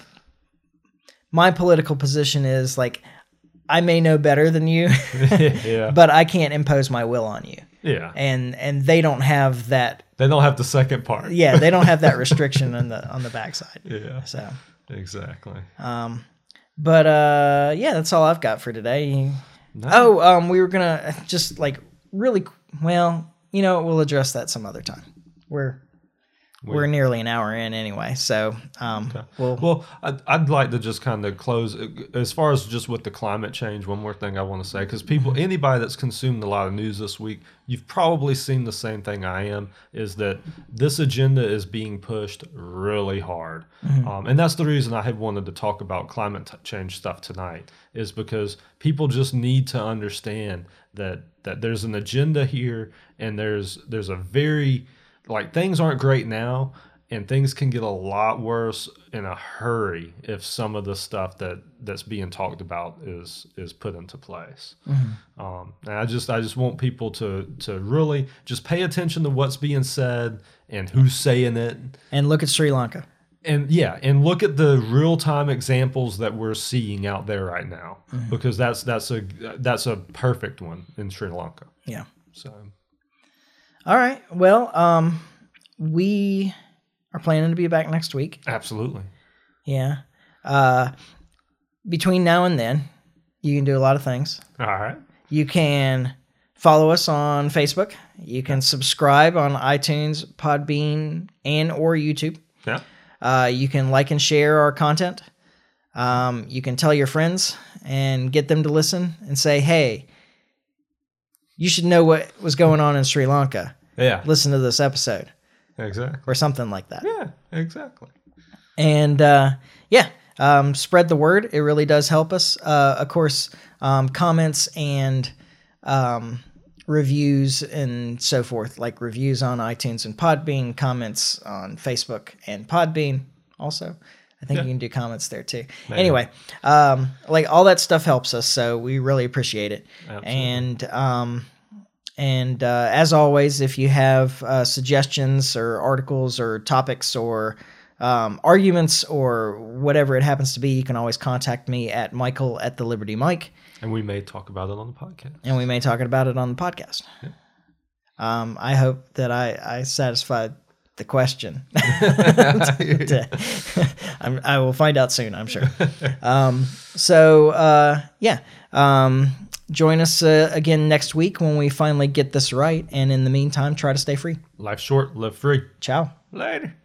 A: my political position is like I may know better than you,
B: yeah,
A: but I can't impose my will on you.
B: yeah.
A: And and they don't have that.
B: They don't have the second part.
A: Yeah, they don't have that restriction on the on the backside.
B: yeah,
A: So,
B: exactly.
A: um, but uh, yeah, that's all I've got for today. Oh, um, we were gonna just like really well, you know, we'll address that some other time. We're we're nearly an hour in anyway, so um, we'll
B: Well, I'd, I'd like to just kind of close as far as just with the climate change. One more thing I want to say because people, anybody that's consumed a lot of news this week, you've probably seen the same thing I am. Is that this agenda is being pushed really hard, um, and that's the reason I had wanted to talk about climate t- change stuff tonight. Is because people just need to understand that that there's an agenda here, and there's there's a very like things aren't great now and things can get a lot worse in a hurry if some of the stuff that that's being talked about is is put into place. Um, and i just i just want people to to really just pay attention to what's being said and who's saying it.
A: And look at Sri Lanka.
B: and yeah and look at the real-time examples that we're seeing out there right now. Because that's that's a that's a perfect one in sri lanka.
A: Yeah.
B: so
A: All right. Well, um, we are planning to be back next week.
B: absolutely
A: Yeah. Uh, between now and then, you can do a lot of things.
B: all right
A: You can follow us on Facebook. You can subscribe on iTunes, Podbean, and or YouTube.
B: yeah
A: Uh, you can like and share our content. Um, you can tell your friends and get them to listen and say, "Hey, you should know what was going on in Sri Lanka.
B: yeah
A: Listen to this episode."
B: exactly
A: or something like that.
B: yeah exactly
A: And uh, yeah, um, spread the word. It really does help us. Uh, of course, um, comments and um, reviews and so forth, like reviews on iTunes and Podbean, comments on Facebook and Podbean also. I think
B: Yeah.
A: you can do comments there too. Anyway, um, like all that stuff helps us, so we really appreciate it.
B: Absolutely.
A: And um, and uh, as always, if you have uh, suggestions or articles or topics or um, arguments or whatever it happens to be, you can always contact me at Michael at the Liberty Mike,
B: And we may talk about it on the podcast.
A: and we may talk about it on the podcast. Um, I hope that I, I satisfied the question. I'm, I will find out soon, I'm sure. Um, so uh, yeah, um, join us uh, again next week when we finally get this right. And in the meantime, try to stay free.
B: Life short, live free.
A: Ciao.
B: Later.